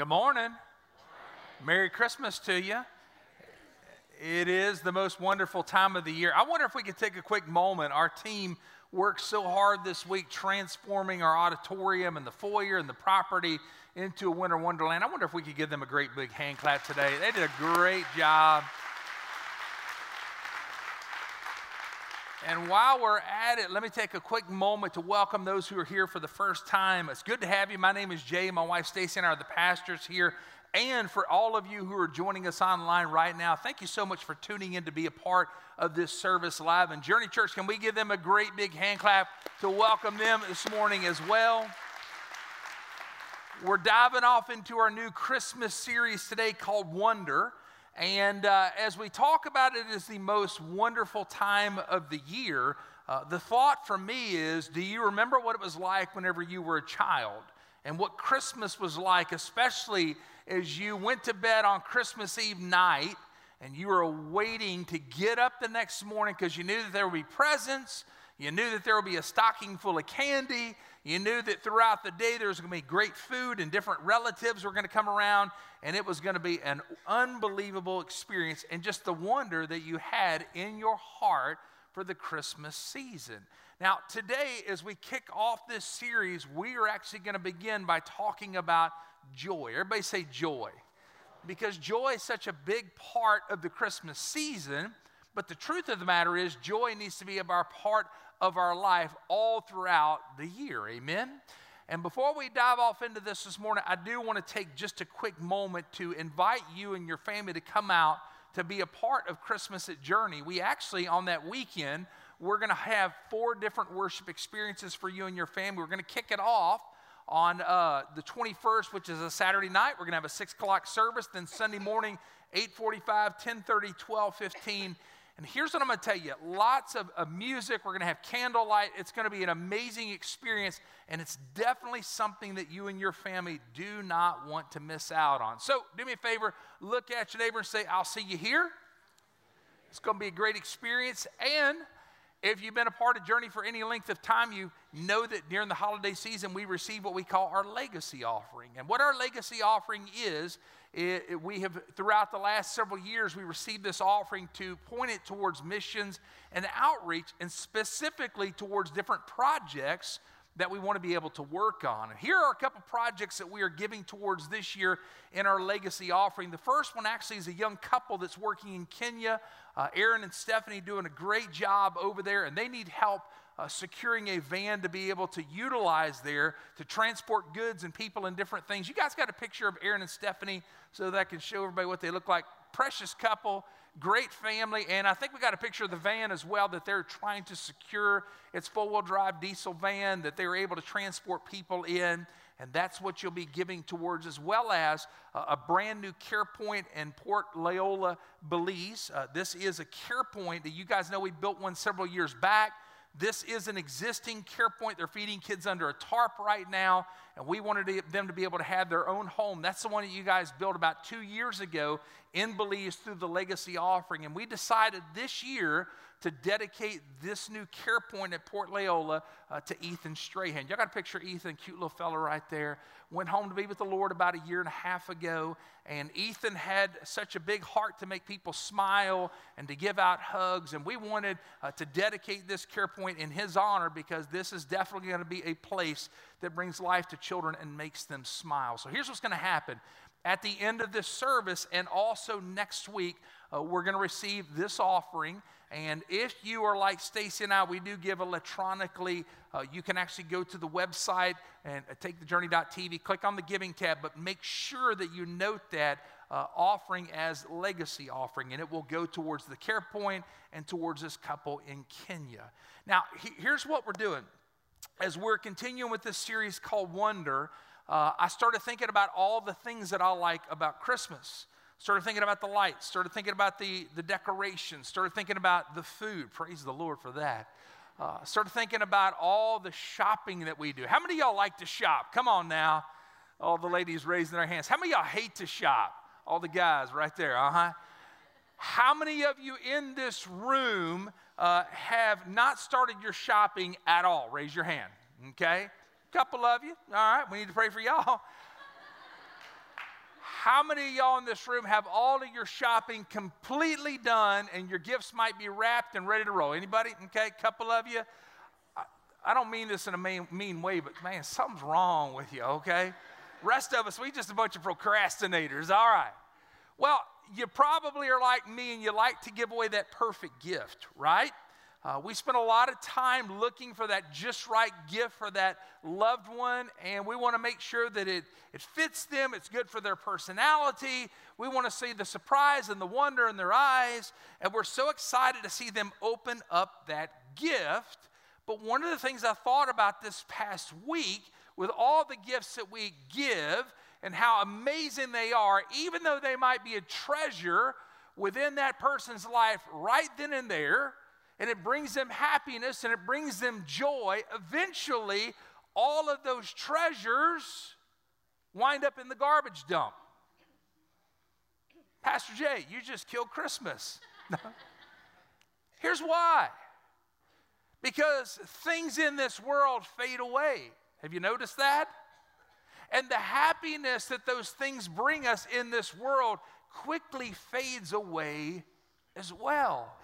Good morning. Merry Christmas to you. It is the most wonderful time of the year. I wonder if we could take a quick moment. Our team worked so hard this week transforming our auditorium and the foyer and the property into a winter wonderland. I wonder if we could give them a great big hand clap today. They did a great job. And while we're at it, let me take a quick moment to welcome those who are here for the first time. It's good to have you. My name is Jay. My wife Stacy and I are the pastors here. And for all of you who are joining us online right now, thank you so much for tuning in to be a part of this service live. And Journey Church, can we give them a great big hand clap to welcome them this morning as well? We're diving off into our new Christmas series today called Wonder. And uh, as we talk about it as the most wonderful time of the year, uh, the thought for me is do you remember what it was like whenever you were a child? And what Christmas was like, especially as you went to bed on Christmas Eve night and you were waiting to get up the next morning because you knew that there would be presents, you knew that there would be a stocking full of candy, you knew that throughout the day there was going to be great food and different relatives were going to come around, and it was going to be an unbelievable experience and just the wonder that you had in your heart for the Christmas season. Now, today, as we kick off this series, we are actually going to begin by talking about joy. Everybody say joy. Because joy is such a big part of the Christmas season, but the truth of the matter is, joy needs to be a part of our life all throughout the year. Amen? And before we dive off into this this morning, I do want to take just a quick moment to invite you and your family to come out to be a part of Christmas at Journey. We actually, on that weekend, we're going to have four different worship experiences for you and your family. We're going to kick it off on uh, the 21st, which is a Saturday night. We're going to have a 6 o'clock service. Then Sunday morning, 8.45, 10.30, 12.15, and here's what I'm going to tell you lots of, of music. We're going to have candlelight. It's going to be an amazing experience. And it's definitely something that you and your family do not want to miss out on. So do me a favor look at your neighbor and say, I'll see you here. It's going to be a great experience. And if you've been a part of Journey for any length of time, you know that during the holiday season we receive what we call our legacy offering. And what our legacy offering is, it, it, we have, throughout the last several years, we received this offering to point it towards missions and outreach, and specifically towards different projects that we want to be able to work on. And here are a couple projects that we are giving towards this year in our legacy offering. The first one actually is a young couple that's working in Kenya. Uh, Aaron and Stephanie doing a great job over there, and they need help uh, securing a van to be able to utilize there to transport goods and people and different things. You guys got a picture of Aaron and Stephanie so that I can show everybody what they look like. Precious couple, great family, and I think we got a picture of the van as well that they're trying to secure. It's four wheel drive diesel van that they're able to transport people in. And that's what you'll be giving towards, as well as uh, a brand new care point in Port Loyola, Belize. Uh, this is a care point that you guys know we built one several years back. This is an existing care point. They're feeding kids under a tarp right now, and we wanted them to be able to have their own home. That's the one that you guys built about two years ago in Belize through the Legacy Offering. And we decided this year to dedicate this new care point at Port Loyola uh, to Ethan Strahan. Y'all got a picture Ethan, cute little fella right there. Went home to be with the Lord about a year and a half ago. And Ethan had such a big heart to make people smile and to give out hugs. And we wanted uh, to dedicate this care point in his honor because this is definitely going to be a place that brings life to children and makes them smile. So here's what's going to happen at the end of this service and also next week, uh, we're going to receive this offering. And if you are like Stacy and I, we do give electronically. Uh, you can actually go to the website and uh, take the journey.tv, click on the giving tab, but make sure that you note that uh, offering as legacy offering, and it will go towards the care point and towards this couple in Kenya. Now, he, here's what we're doing. As we're continuing with this series called Wonder, uh, I started thinking about all the things that I like about Christmas. Started thinking about the lights, started thinking about the, the decorations, started thinking about the food. Praise the Lord for that. Uh, started thinking about all the shopping that we do. How many y'all like to shop? Come on now. All the ladies raising their hands. How many y'all hate to shop? All the guys right there, uh huh. How many of you in this room uh, have not started your shopping at all? Raise your hand, okay? Couple of you. All right, we need to pray for y'all. How many of y'all in this room have all of your shopping completely done and your gifts might be wrapped and ready to roll? Anybody? Okay, couple of you. I, I don't mean this in a mean, mean way, but man, something's wrong with you, okay? Rest of us, we just a bunch of procrastinators. All right. Well, you probably are like me and you like to give away that perfect gift, right? Uh, we spend a lot of time looking for that just right gift for that loved one, and we want to make sure that it, it fits them, it's good for their personality. We want to see the surprise and the wonder in their eyes, and we're so excited to see them open up that gift. But one of the things I thought about this past week with all the gifts that we give and how amazing they are, even though they might be a treasure within that person's life right then and there and it brings them happiness and it brings them joy, eventually all of those treasures wind up in the garbage dump. Pastor Jay, you just killed Christmas. Here's why because things in this world fade away. Have you noticed that? And the happiness that those things bring us in this world quickly fades away as well.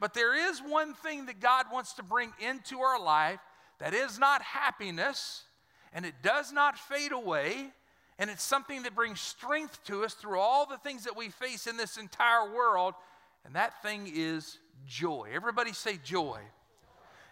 But there is one thing that God wants to bring into our life that is not happiness, and it does not fade away, and it's something that brings strength to us through all the things that we face in this entire world, and that thing is joy. Everybody say joy.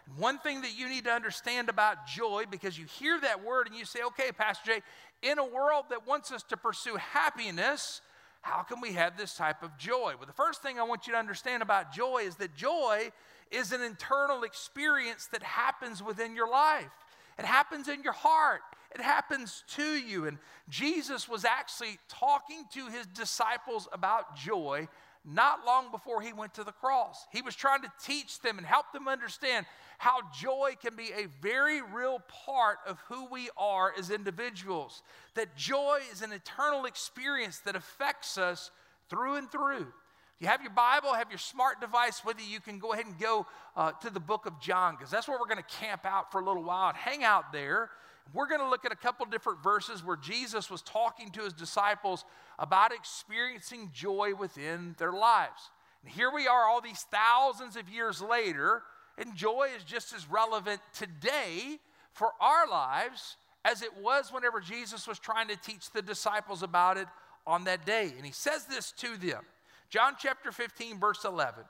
And one thing that you need to understand about joy, because you hear that word and you say, okay, Pastor Jay, in a world that wants us to pursue happiness, how can we have this type of joy? Well, the first thing I want you to understand about joy is that joy is an internal experience that happens within your life. It happens in your heart. It happens to you. And Jesus was actually talking to his disciples about joy not long before he went to the cross. He was trying to teach them and help them understand how joy can be a very real part of who we are as individuals. That joy is an eternal experience that affects us through and through. If you have your Bible, have your smart device with you, you can go ahead and go uh, to the book of John because that's where we're going to camp out for a little while and hang out there. We're going to look at a couple different verses where Jesus was talking to his disciples about experiencing joy within their lives. And here we are, all these thousands of years later, and joy is just as relevant today for our lives as it was whenever Jesus was trying to teach the disciples about it on that day. And he says this to them John chapter 15, verse 11.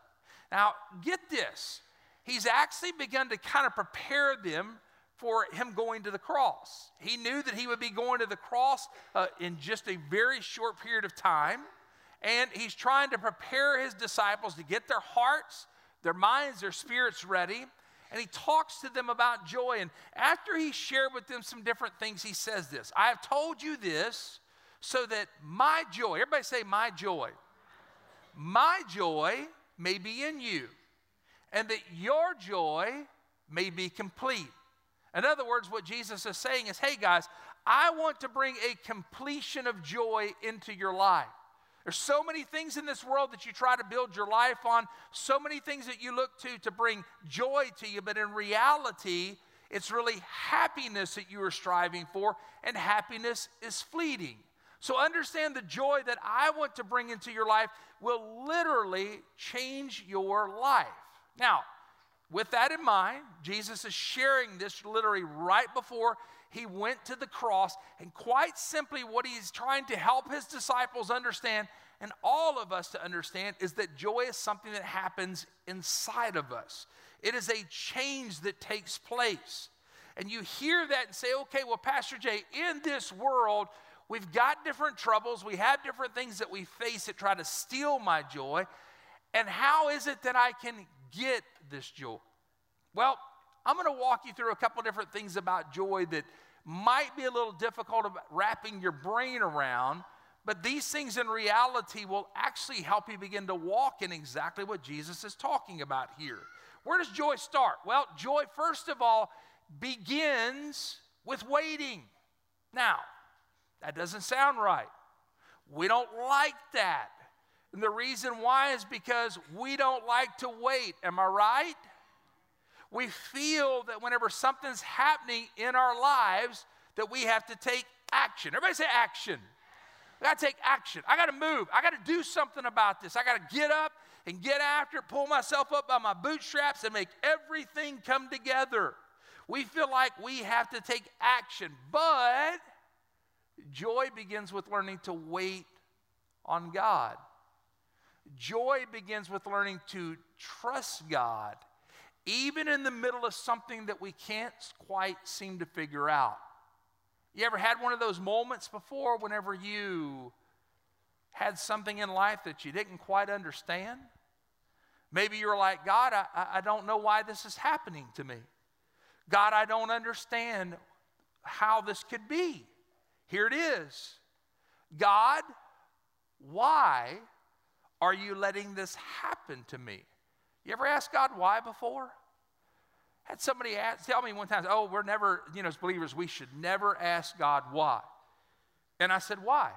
Now, get this. He's actually begun to kind of prepare them for him going to the cross. He knew that he would be going to the cross uh, in just a very short period of time. And he's trying to prepare his disciples to get their hearts their minds, their spirits ready. And he talks to them about joy. And after he shared with them some different things, he says this I have told you this so that my joy, everybody say, my joy, my joy may be in you, and that your joy may be complete. In other words, what Jesus is saying is, hey guys, I want to bring a completion of joy into your life. There's so many things in this world that you try to build your life on, so many things that you look to to bring joy to you, but in reality, it's really happiness that you are striving for, and happiness is fleeting. So understand the joy that I want to bring into your life will literally change your life. Now, with that in mind, Jesus is sharing this literally right before he went to the cross. And quite simply, what he's trying to help his disciples understand and all of us to understand is that joy is something that happens inside of us. It is a change that takes place. And you hear that and say, okay, well, Pastor Jay, in this world, we've got different troubles, we have different things that we face that try to steal my joy. And how is it that I can get this joy? Well, I'm going to walk you through a couple different things about joy that might be a little difficult wrapping your brain around, but these things in reality will actually help you begin to walk in exactly what Jesus is talking about here. Where does joy start? Well, joy, first of all, begins with waiting. Now, that doesn't sound right. We don't like that. And the reason why is because we don't like to wait. Am I right? We feel that whenever something's happening in our lives, that we have to take action. Everybody say action. I got to take action. I got to move. I got to do something about this. I got to get up and get after it, pull myself up by my bootstraps, and make everything come together. We feel like we have to take action, but joy begins with learning to wait on God. Joy begins with learning to trust God, even in the middle of something that we can't quite seem to figure out. You ever had one of those moments before whenever you had something in life that you didn't quite understand? Maybe you're like, God, I, I don't know why this is happening to me. God, I don't understand how this could be. Here it is God, why are you letting this happen to me? You ever asked God why before? had somebody ask, tell me one time, oh, we're never, you know, as believers, we should never ask God why. And I said, why?